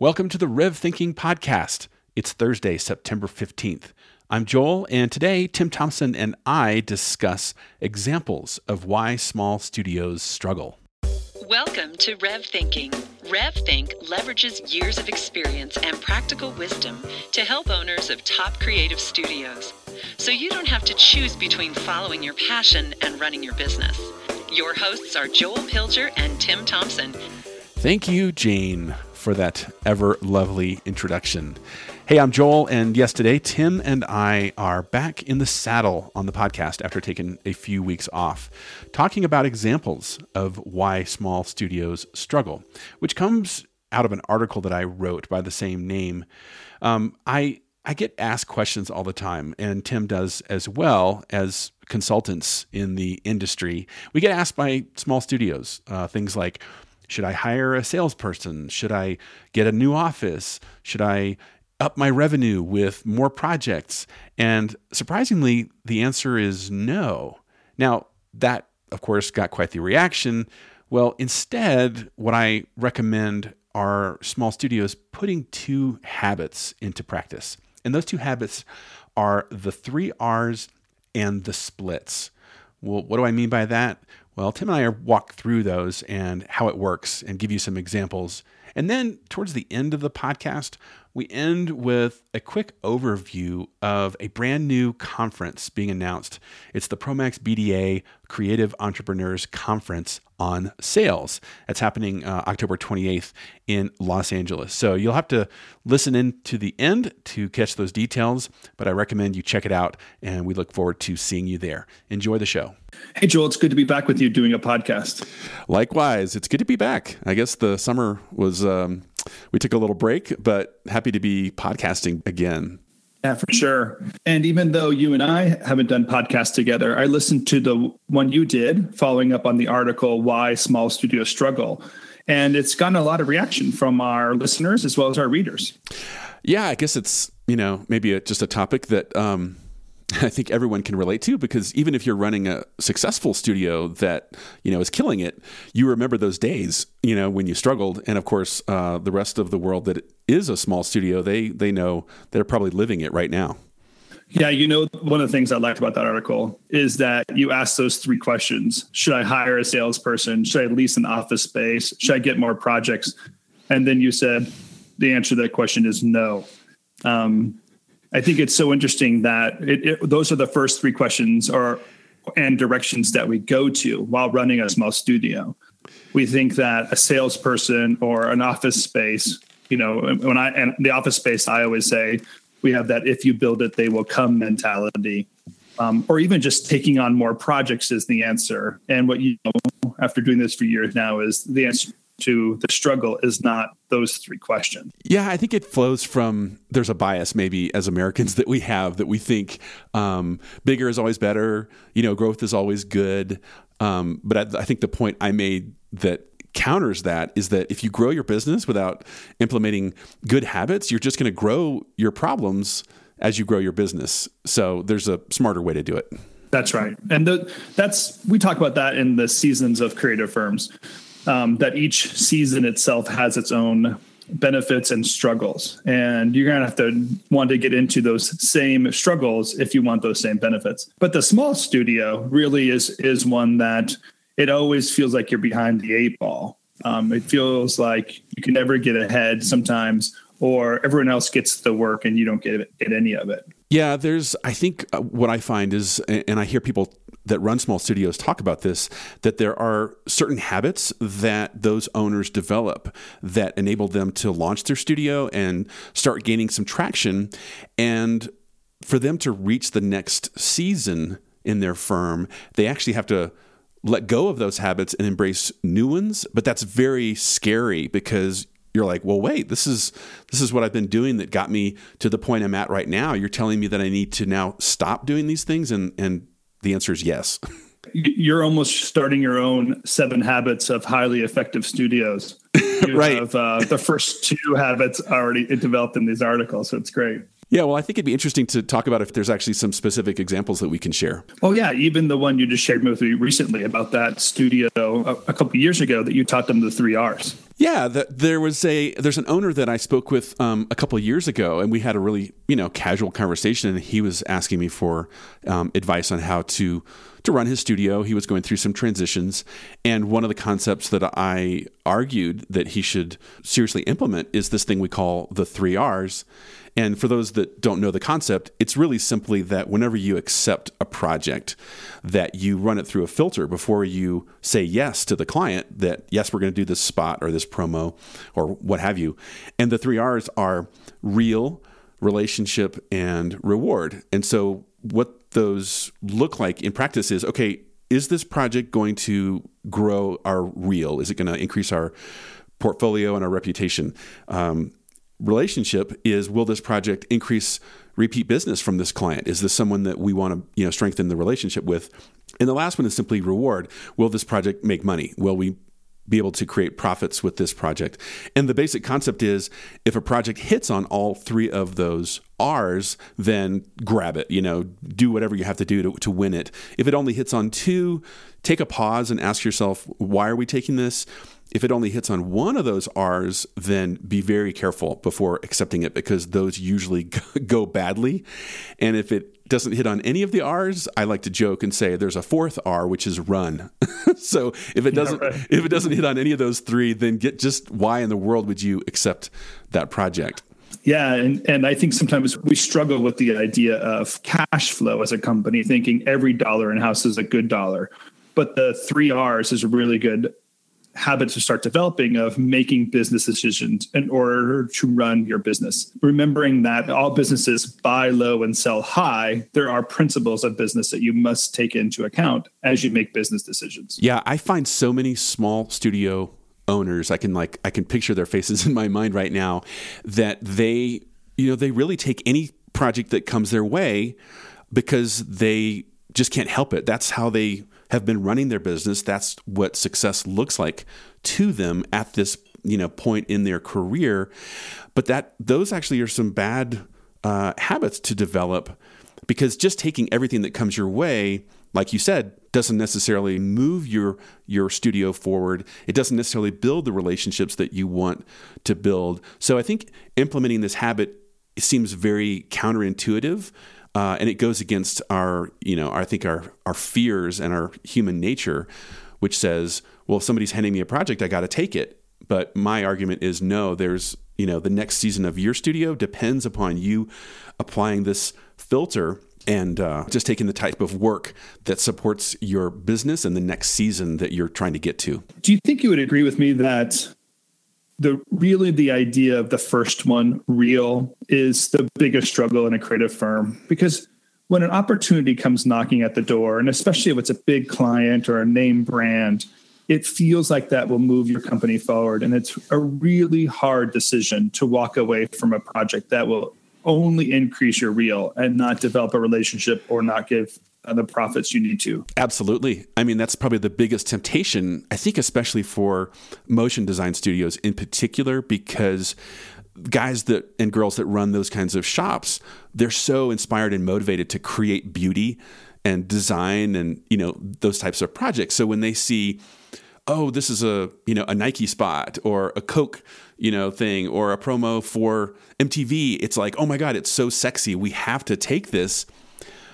Welcome to the Rev Thinking Podcast. It's Thursday, September 15th. I'm Joel, and today Tim Thompson and I discuss examples of why small studios struggle. Welcome to Rev Thinking. RevThink leverages years of experience and practical wisdom to help owners of top creative studios. So you don't have to choose between following your passion and running your business. Your hosts are Joel Pilger and Tim Thompson. Thank you, Jane, for that ever lovely introduction. Hey, I'm Joel, and yes, today Tim and I are back in the saddle on the podcast after taking a few weeks off, talking about examples of why small studios struggle, which comes out of an article that I wrote by the same name. Um, I I get asked questions all the time, and Tim does as well as consultants in the industry. We get asked by small studios uh, things like, should I hire a salesperson? Should I get a new office? Should I up my revenue with more projects? And surprisingly, the answer is no. Now, that, of course, got quite the reaction. Well, instead, what I recommend are small studios putting two habits into practice. And those two habits are the three R's and the splits. Well, what do I mean by that? Well, Tim and I walk through those and how it works and give you some examples. And then towards the end of the podcast, we end with a quick overview of a brand new conference being announced. It's the Promax BDA Creative Entrepreneurs Conference on Sales. That's happening uh, October 28th in Los Angeles. So you'll have to listen in to the end to catch those details, but I recommend you check it out, and we look forward to seeing you there. Enjoy the show. Hey, Joel, it's good to be back with you doing a podcast. Likewise, it's good to be back. I guess the summer was, um, we took a little break, but happy to be podcasting again. Yeah, for sure. And even though you and I haven't done podcasts together, I listened to the one you did following up on the article, Why Small Studios Struggle. And it's gotten a lot of reaction from our listeners as well as our readers. Yeah, I guess it's, you know, maybe a, just a topic that, um, I think everyone can relate to because even if you're running a successful studio that you know is killing it, you remember those days, you know, when you struggled. And of course, uh, the rest of the world that is a small studio, they they know they're probably living it right now. Yeah, you know, one of the things I liked about that article is that you asked those three questions: Should I hire a salesperson? Should I lease an office space? Should I get more projects? And then you said the answer to that question is no. Um, I think it's so interesting that it, it, those are the first three questions or and directions that we go to while running a small studio. We think that a salesperson or an office space, you know, when I and the office space, I always say we have that if you build it, they will come mentality. Um, or even just taking on more projects is the answer. And what you know, after doing this for years now, is the answer to the struggle is not those three questions. Yeah, I think it flows from there's a bias maybe as Americans that we have that we think um, bigger is always better, you know, growth is always good. Um, but I, I think the point I made that counters that is that if you grow your business without implementing good habits, you're just going to grow your problems as you grow your business. So there's a smarter way to do it. That's right. And the, that's we talk about that in the seasons of creative firms um, that each season itself has its own benefits and struggles. And you're going to have to want to get into those same struggles if you want those same benefits. But the small studio really is is one that it always feels like you're behind the eight ball. Um, it feels like you can never get ahead sometimes, or everyone else gets the work and you don't get get any of it. Yeah, there's. I think uh, what I find is, and I hear people that run small studios talk about this that there are certain habits that those owners develop that enable them to launch their studio and start gaining some traction and for them to reach the next season in their firm they actually have to let go of those habits and embrace new ones. But that's very scary because you're like well wait this is this is what i've been doing that got me to the point i'm at right now. You're telling me that i need to now stop doing these things and and the answer is yes. You're almost starting your own seven habits of highly effective studios. Right. Have, uh, the first two habits already developed in these articles, so it's great. Yeah, well, I think it'd be interesting to talk about if there's actually some specific examples that we can share. Oh, yeah, even the one you just shared with me recently about that studio a, a couple years ago that you taught them the three R's. Yeah, the, there was a there's an owner that I spoke with um, a couple of years ago, and we had a really you know casual conversation. And he was asking me for um, advice on how to to run his studio. He was going through some transitions, and one of the concepts that I argued that he should seriously implement is this thing we call the three R's. And for those that don't know the concept, it's really simply that whenever you accept a project, that you run it through a filter before you say yes to the client that yes, we're going to do this spot or this promo or what have you. And the three R's are reel, relationship, and reward. And so what those look like in practice is okay, is this project going to grow our reel? Is it going to increase our portfolio and our reputation? Um, relationship is will this project increase repeat business from this client? Is this someone that we want to you know strengthen the relationship with? And the last one is simply reward. Will this project make money? Will we be able to create profits with this project? And the basic concept is if a project hits on all three of those r's then grab it you know do whatever you have to do to, to win it. If it only hits on two take a pause and ask yourself why are we taking this if it only hits on one of those R's, then be very careful before accepting it because those usually go badly. And if it doesn't hit on any of the R's, I like to joke and say there's a fourth R, which is run. so if it doesn't yeah, right. if it doesn't hit on any of those three, then get just why in the world would you accept that project? Yeah, and, and I think sometimes we struggle with the idea of cash flow as a company, thinking every dollar in house is a good dollar. But the three R's is a really good habit to start developing of making business decisions in order to run your business. Remembering that all businesses buy low and sell high, there are principles of business that you must take into account as you make business decisions. Yeah, I find so many small studio owners, I can like I can picture their faces in my mind right now that they you know, they really take any project that comes their way because they just can't help it. That's how they have been running their business. That's what success looks like to them at this you know point in their career. But that those actually are some bad uh, habits to develop because just taking everything that comes your way, like you said, doesn't necessarily move your your studio forward. It doesn't necessarily build the relationships that you want to build. So I think implementing this habit seems very counterintuitive uh, and it goes against our, you know, I think our our fears and our human nature, which says, well, if somebody's handing me a project, I got to take it. But my argument is no. There's, you know, the next season of your studio depends upon you applying this filter and uh, just taking the type of work that supports your business and the next season that you're trying to get to. Do you think you would agree with me that the really the idea of the first one reel is the biggest struggle in a creative firm. Because when an opportunity comes knocking at the door and especially if it's a big client or a name brand it feels like that will move your company forward. And it's a really hard decision to walk away from a project that will only increase your reel and not develop a relationship or not give the profits you need to. Absolutely. I mean, that's probably the biggest temptation, I think, especially for motion design studios in particular, because guys that and girls that run those kinds of shops, they're so inspired and motivated to create beauty and design and, you know, those types of projects. So when they see, oh, this is a, you know, a Nike spot or a Coke, you know, thing or a promo for MTV, it's like, oh my God, it's so sexy. We have to take this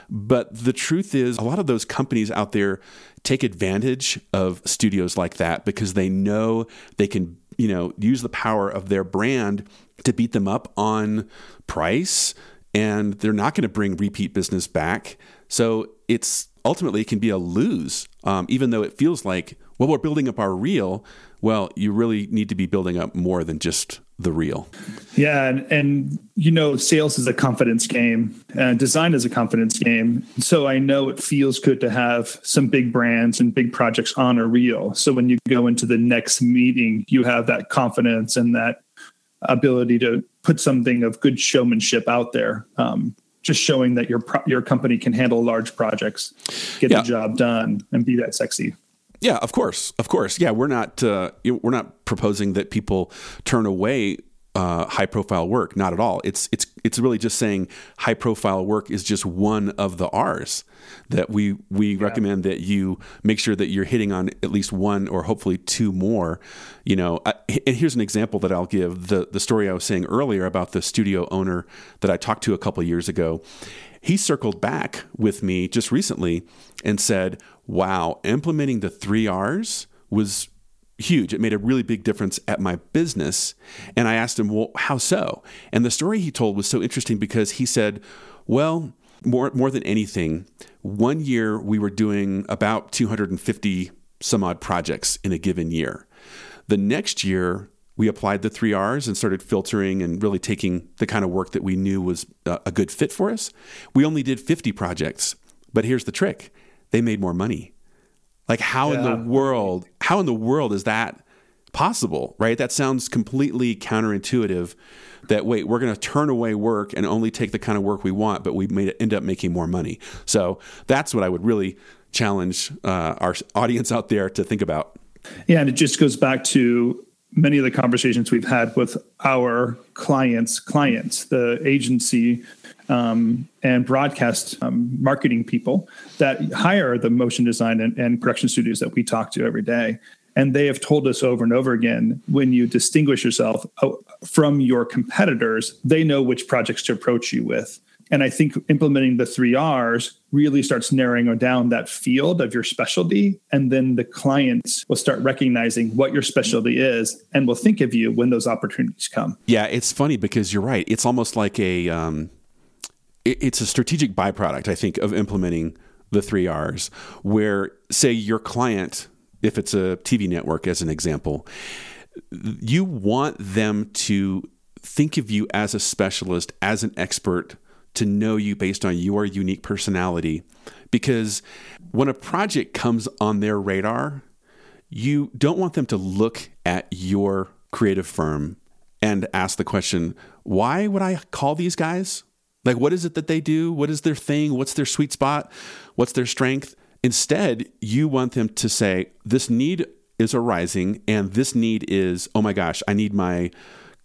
but the truth is, a lot of those companies out there take advantage of studios like that because they know they can, you know, use the power of their brand to beat them up on price and they're not going to bring repeat business back. So it's ultimately it can be a lose, um, even though it feels like, well, we're building up our reel. Well, you really need to be building up more than just the reel. Yeah, and, and you know, sales is a confidence game, and design is a confidence game. So I know it feels good to have some big brands and big projects on a reel. So when you go into the next meeting, you have that confidence and that ability to put something of good showmanship out there. Um, just showing that your pro- your company can handle large projects, get yeah. the job done, and be that sexy. Yeah, of course, of course. Yeah, we're not uh, we're not proposing that people turn away uh, high profile work. Not at all. It's it's it's really just saying high profile work is just one of the R's that we we yeah. recommend that you make sure that you're hitting on at least one or hopefully two more. You know, I, and here's an example that I'll give the the story I was saying earlier about the studio owner that I talked to a couple years ago. He circled back with me just recently and said, "Wow, implementing the three R's." was huge. It made a really big difference at my business. And I asked him, well, how so? And the story he told was so interesting because he said, well, more, more than anything, one year we were doing about 250 some odd projects in a given year. The next year, we applied the three R's and started filtering and really taking the kind of work that we knew was uh, a good fit for us. We only did 50 projects, but here's the trick they made more money. Like how yeah. in the world, how in the world is that possible, right? That sounds completely counterintuitive that wait, we're going to turn away work and only take the kind of work we want, but we may end up making more money. So that's what I would really challenge uh, our audience out there to think about. Yeah, and it just goes back to many of the conversations we've had with our clients, clients, the agency um, and broadcast um, marketing people that hire the motion design and, and production studios that we talk to every day. And they have told us over and over again when you distinguish yourself uh, from your competitors, they know which projects to approach you with. And I think implementing the three R's really starts narrowing down that field of your specialty. And then the clients will start recognizing what your specialty is and will think of you when those opportunities come. Yeah, it's funny because you're right. It's almost like a, um, it's a strategic byproduct, I think, of implementing the three R's, where, say, your client, if it's a TV network, as an example, you want them to think of you as a specialist, as an expert, to know you based on your unique personality. Because when a project comes on their radar, you don't want them to look at your creative firm and ask the question, why would I call these guys? Like, what is it that they do? What is their thing? What's their sweet spot? What's their strength? Instead, you want them to say, this need is arising, and this need is, oh my gosh, I need my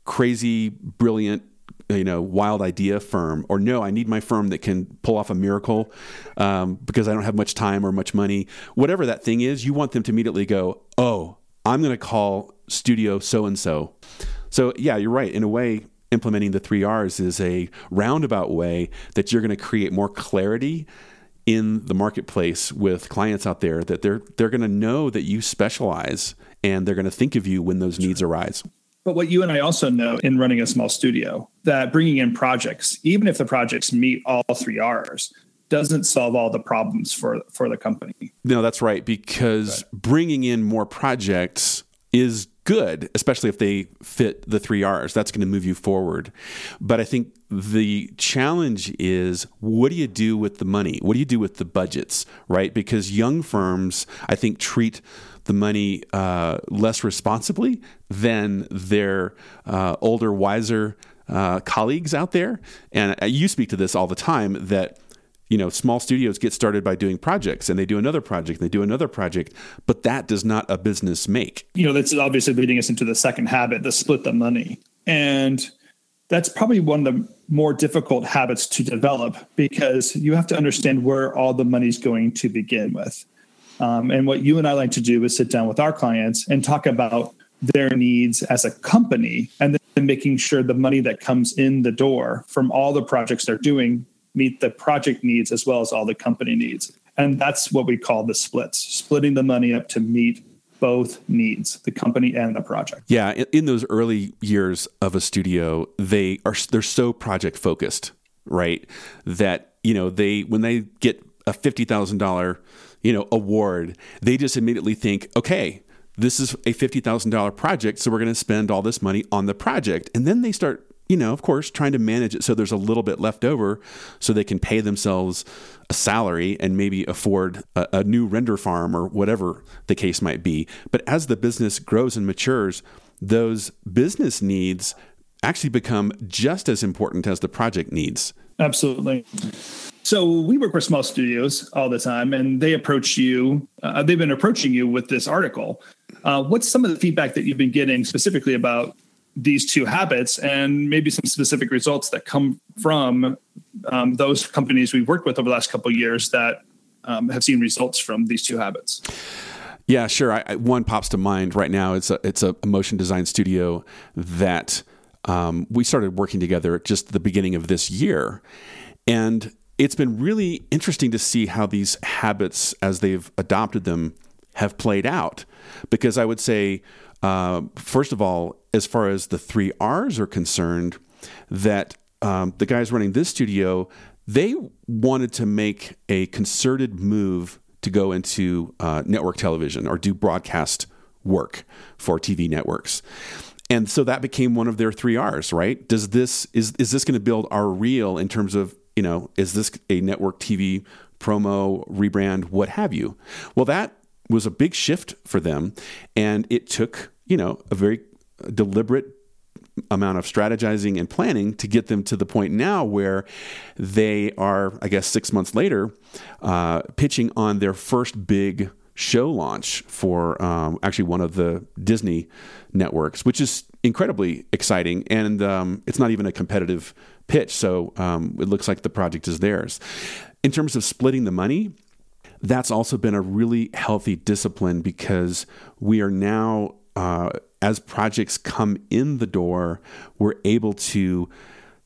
crazy, brilliant, you know, wild idea firm, or no, I need my firm that can pull off a miracle um, because I don't have much time or much money. Whatever that thing is, you want them to immediately go, oh, I'm going to call studio so and so. So, yeah, you're right. In a way, implementing the three R's is a roundabout way that you're going to create more clarity in the marketplace with clients out there that they're they're going to know that you specialize and they're going to think of you when those needs arise. But what you and I also know in running a small studio that bringing in projects, even if the projects meet all three R's, doesn't solve all the problems for for the company. No, that's right because right. bringing in more projects is good, especially if they fit the three R's. That's going to move you forward. But I think the challenge is what do you do with the money? What do you do with the budgets, right? Because young firms, I think, treat the money uh, less responsibly than their uh, older, wiser uh, colleagues out there. And you speak to this all the time that you know, small studios get started by doing projects and they do another project, and they do another project, but that does not a business make. You know, that's obviously leading us into the second habit, the split the money. And that's probably one of the more difficult habits to develop because you have to understand where all the money's going to begin with. Um, and what you and I like to do is sit down with our clients and talk about their needs as a company and then making sure the money that comes in the door from all the projects they're doing meet the project needs as well as all the company needs. And that's what we call the splits, splitting the money up to meet both needs, the company and the project. Yeah, in those early years of a studio, they are they're so project focused, right? That, you know, they when they get a $50,000, you know, award, they just immediately think, "Okay, this is a $50,000 project, so we're going to spend all this money on the project." And then they start you know, of course, trying to manage it so there's a little bit left over so they can pay themselves a salary and maybe afford a, a, new render farm or whatever the case might be. But as the business grows and matures, those business needs actually become just as important as the project needs. Absolutely. So we work with small studios all the time, and they approach you. Uh, they've been approaching you with this article. Uh, what's some of the feedback that you've been getting specifically about these two habits and maybe some specific results that come from um, those companies we've worked with over the last couple of years that um, have seen results from these two habits. Yeah, sure. I, I, one pops to mind right now. It's a it's a motion design studio that um, we started working together at just the beginning of this year, and it's been really interesting to see how these habits, as they've adopted them, have played out. Because I would say, uh, first of all, as far as the three R's are concerned, that um, the guys running this studio, they wanted to make a concerted move to go into uh, network television or do broadcast work for TV networks. And so that became one of their three R's, right? Does this is is this going to build our reel in terms of you know is this a network TV promo rebrand, what have you? Well, that was a big shift for them, and it took you know a very deliberate amount of strategizing and planning to get them to the point now where they are, I guess, six months later, uh, pitching on their first big show launch for um, actually one of the Disney networks, which is incredibly exciting. And um, it's not even a competitive pitch, so um, it looks like the project is theirs. In terms of splitting the money, that's also been a really healthy discipline because we are now, uh, as projects come in the door, we're able to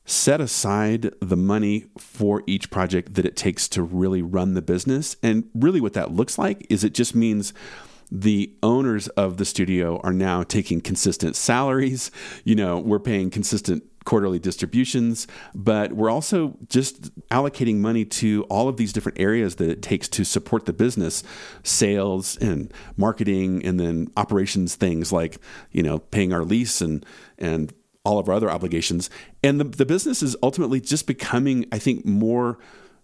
set aside the money for each project that it takes to really run the business. And really, what that looks like is it just means the owners of the studio are now taking consistent salaries. You know, we're paying consistent quarterly distributions, but we're also just allocating money to all of these different areas that it takes to support the business sales and marketing and then operations things like you know paying our lease and and all of our other obligations. And the, the business is ultimately just becoming, I think, more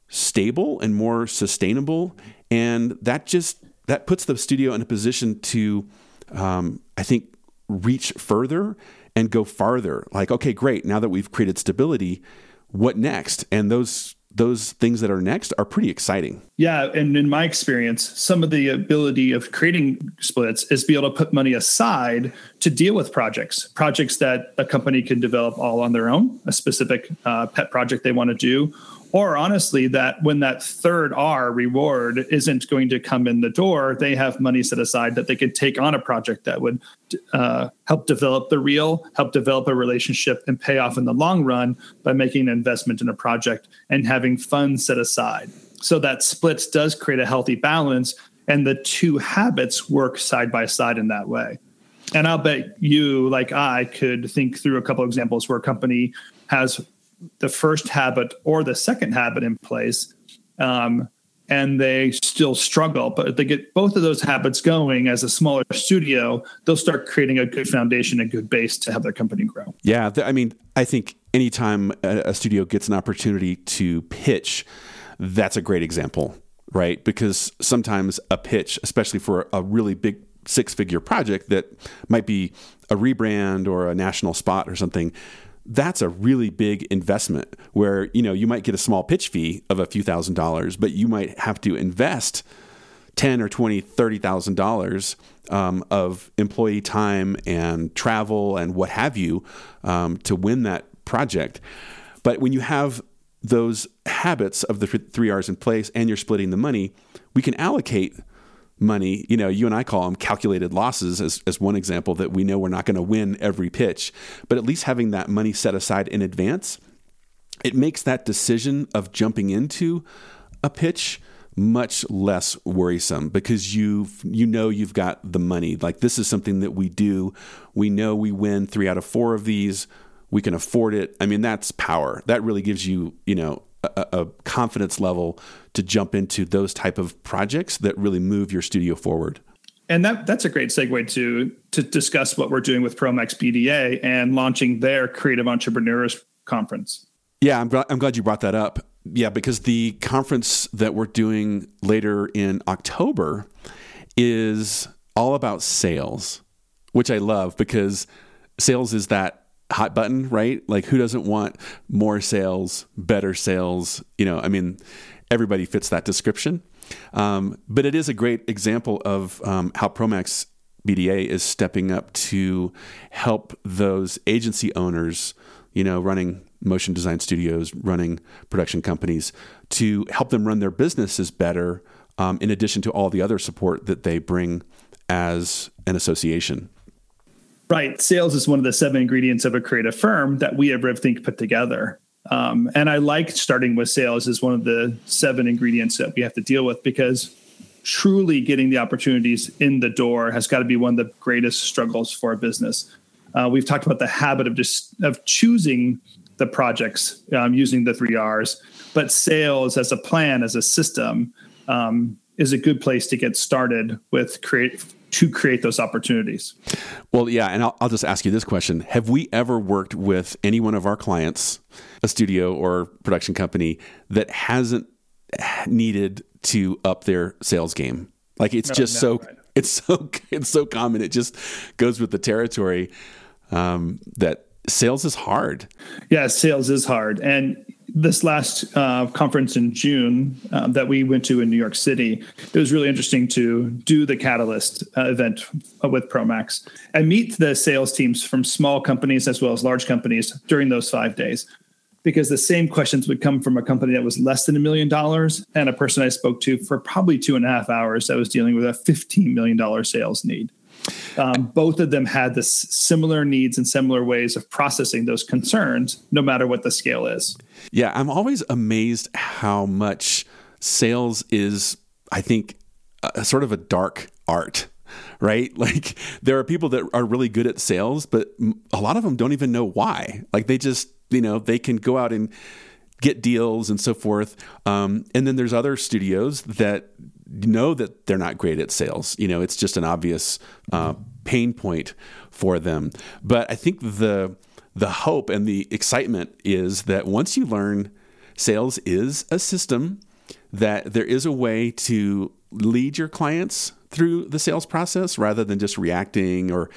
stable and more sustainable. And that just that puts the studio in a position to, um, I think, reach further and go farther. Like, okay, great. Now that we've created stability, what next? And those those things that are next are pretty exciting. Yeah, and in my experience, some of the ability of creating splits is be able to put money aside to deal with projects, projects that a company can develop all on their own, a specific uh, pet project they want to do, or honestly that when that third r reward isn't going to come in the door they have money set aside that they could take on a project that would uh, help develop the reel help develop a relationship and pay off in the long run by making an investment in a project and having funds set aside. So that splits does create a healthy balance and the two habits work side by side in that way. And i'll bet you like i could think through a couple examples where a company has the first habit or the second habit in place um, and they still struggle. But if they get both of those habits going as a smaller studio they'll start creating a good foundation a good base to have their company grow. Yeah i mean i think anytime a, studio gets an opportunity to pitch that's a great example right? Because sometimes a pitch especially for a really big six figure project that might be a rebrand or a national spot or something that's a really big investment where you know you might get a small pitch fee of a few thousand dollars but you might have to invest 10 or 20 30 thousand um, dollars of employee time and travel and what have you um, to win that project. But when you have those habits of the three r's in place and you're splitting the money we can allocate money. You know, you and I call them calculated losses as, as one example that we know we're not going to win every pitch, but at least having that money set aside in advance, it makes that decision of jumping into a pitch much less worrisome because you you know you've got the money. Like this is something that we do. We know we win 3 out of 4 of these. We can afford it. I mean that's power. That really gives you, you know, a, a, confidence level to jump into those type of projects that really move your studio forward. And that that's a great segue to to discuss what we're doing with Promax BDA and launching their Creative Entrepreneurs Conference. Yeah, I'm glad, I'm glad you brought that up. Yeah, because the conference that we're doing later in October is all about sales, which I love because sales is that hot button, right? Like who doesn't want more sales, better sales? You know, I mean, everybody fits that description. Um, but it is a great example of um, how Promax BDA is stepping up to help those agency owners, you know, running motion design studios, running production companies, to help them run their businesses better, um, in addition to all the other support that they bring as an association. Right. Sales is one of the seven ingredients of a creative firm that we at RevThink put together. Um, and I like starting with sales as one of the seven ingredients that we have to deal with because truly getting the opportunities in the door has got to be one of the greatest struggles for a business. Uh, we've talked about the habit of just of choosing the projects um, using the three R's, but sales as a plan, as a system, um, is a good place to get started with create to create those opportunities. Well, yeah, and I'll, I'll just ask you this question: Have we ever worked with any one of our clients, a studio or production company, that hasn't needed to up their sales game? Like it's no, just no, so right. it's so it's so common. It just goes with the territory um, that sales is hard. Yeah, sales is hard, and this last uh, conference in June uh, that we went to in New York City, it was really interesting to do the Catalyst uh, event with Promax and meet the sales teams from small companies as well as large companies during those five days. Because the same questions would come from a company that was less than a million dollars and a person I spoke to for probably two and a half hours that was dealing with a $15 million sales need. Um, both of them had this similar needs and similar ways of processing those concerns, no matter what the scale is. Yeah, I'm always amazed how much sales is, I think, a, sort of a dark art right? Like there are people that are really good at sales, but a lot of them don't even know why. Like they just, you know, they can go out and get deals and so forth. Um, and then there's other studios that know that they're not great at sales. You know, it's just an obvious uh, pain point for them. But I think the the hope and the excitement is that once you learn sales is a system, that there is a way to lead your clients through the sales process rather than just reacting or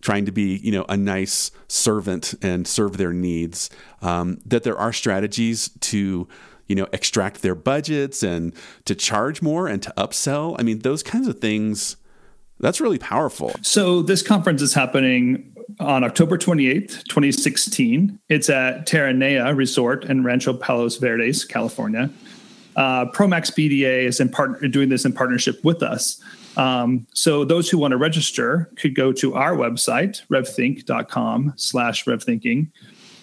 trying to be you know a nice servant and serve their needs um, that there are strategies to you know, extract their budgets and to charge more and to upsell. I mean, those kinds of things, that's really powerful. So this conference is happening on October 28th, 2016. It's at Terranea Resort in Rancho Palos Verdes, California. Uh, Promax BDA is in part- doing this in partnership with us. Um, so those who want to register could go to our website, revthink.com slash revthinking,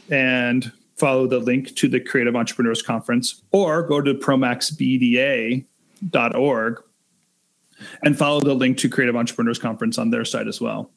and follow the link to the Creative Entrepreneurs Conference or go to promaxbda.org and follow the link to Creative Entrepreneurs Conference on their site as well.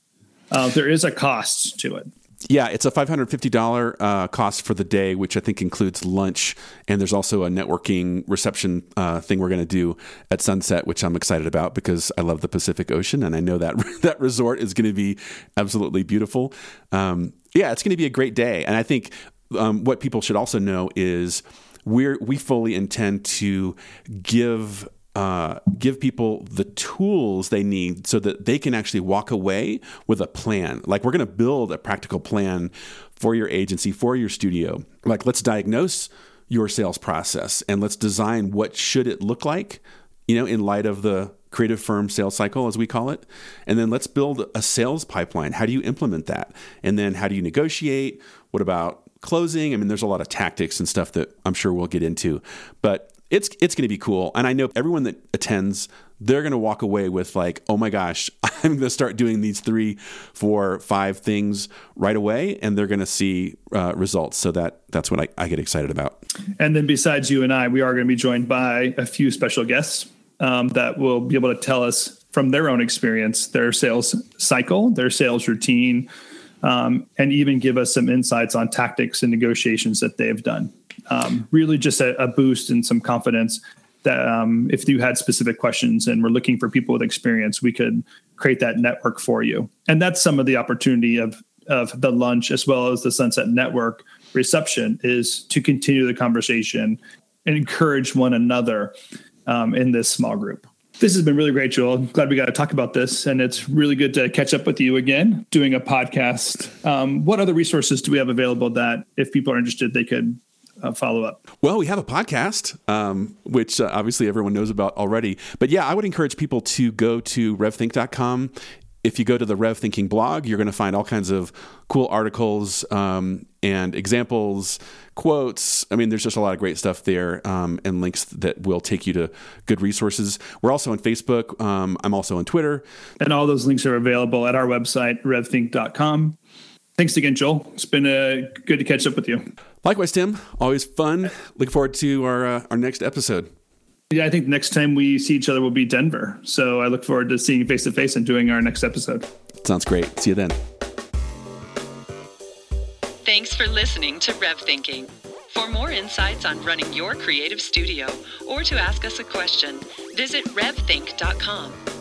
Uh, there is a cost to it. Yeah, it's a $550 uh, cost for the day, which I think includes lunch. And there's also a networking reception uh, thing we're going to do at sunset, which I'm excited about because I love the Pacific Ocean. And I know that that resort is going to be absolutely beautiful. Um, yeah, it's going to be a great day. And I think um, what people should also know is we we fully intend to give uh, give people the tools they need so that they can actually walk away with a plan. Like we're going to build a practical plan for your agency, for your studio. Like let's diagnose your sales process and let's design what should it look like, you know, in light of the creative firm sales cycle as we call it. And then let's build a sales pipeline. How do you implement that? And then how do you negotiate? What about closing. I mean, there's a lot of tactics and stuff that I'm sure we'll get into, but it's it's going to be cool. And I know everyone that attends, they're going to walk away with like, oh my gosh, I'm going to start doing these three, four, five things right away, and they're going to see uh, results. So that that's what I, I get excited about. And then besides you and I, we are going to be joined by a few special guests um, that will be able to tell us from their own experience, their sales cycle, their sales routine, um, and even give us some insights on tactics and negotiations that they've done. Um, really, just a, a, boost and some confidence that um, if you had specific questions and we're looking for people with experience, we could create that network for you. And that's some of the opportunity of of the lunch as well as the Sunset Network reception is to continue the conversation and encourage one another um, in this small group. This has been really great, Joel. glad we got to talk about this, and it's really good to catch up with you again, doing a podcast. Um, what other resources do we have available that, if people are interested, they could uh, follow up? Well, we have a podcast, um, which uh, obviously everyone knows about already. But yeah, I would encourage people to go to revthink.com if you go to the Rev Thinking blog, you're going to find all kinds of cool articles um, and examples, quotes. I mean, there's just a lot of great stuff there um, and links that will take you to good resources. We're also on Facebook. Um, I'm also on Twitter. And all those links are available at our website, revthink.com. Thanks again, Joel. It's been uh, good to catch up with you. Likewise, Tim. Always fun. Look forward to our uh, our next episode. Yeah, I think next time we see each other will be Denver. So I look forward to seeing you face to face and doing our next episode. Sounds great. See you then. Thanks for listening to Rev Thinking. For more insights on running your creative studio or to ask us a question, visit revthink.com.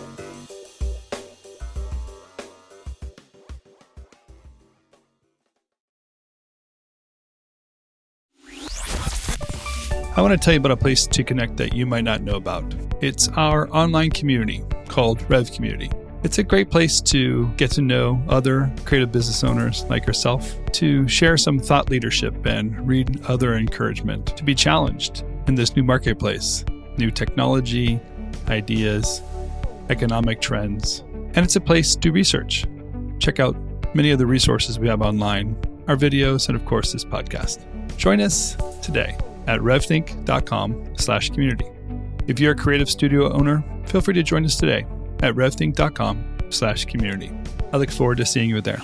I want to tell you about a place to connect that you might not know about. It's our online community called Rev Community. It's a great place to get to know other creative business owners like yourself, to share some thought leadership and read other encouragement, to be challenged in this new marketplace, new technology, ideas, economic trends. And it's a place to research. Check out many of the resources we have online, our videos, and of course, this podcast. Join us today at revthink.com slash community. If you're a creative studio owner, feel free to join us today at revthink.com slash community. I look forward to seeing you there.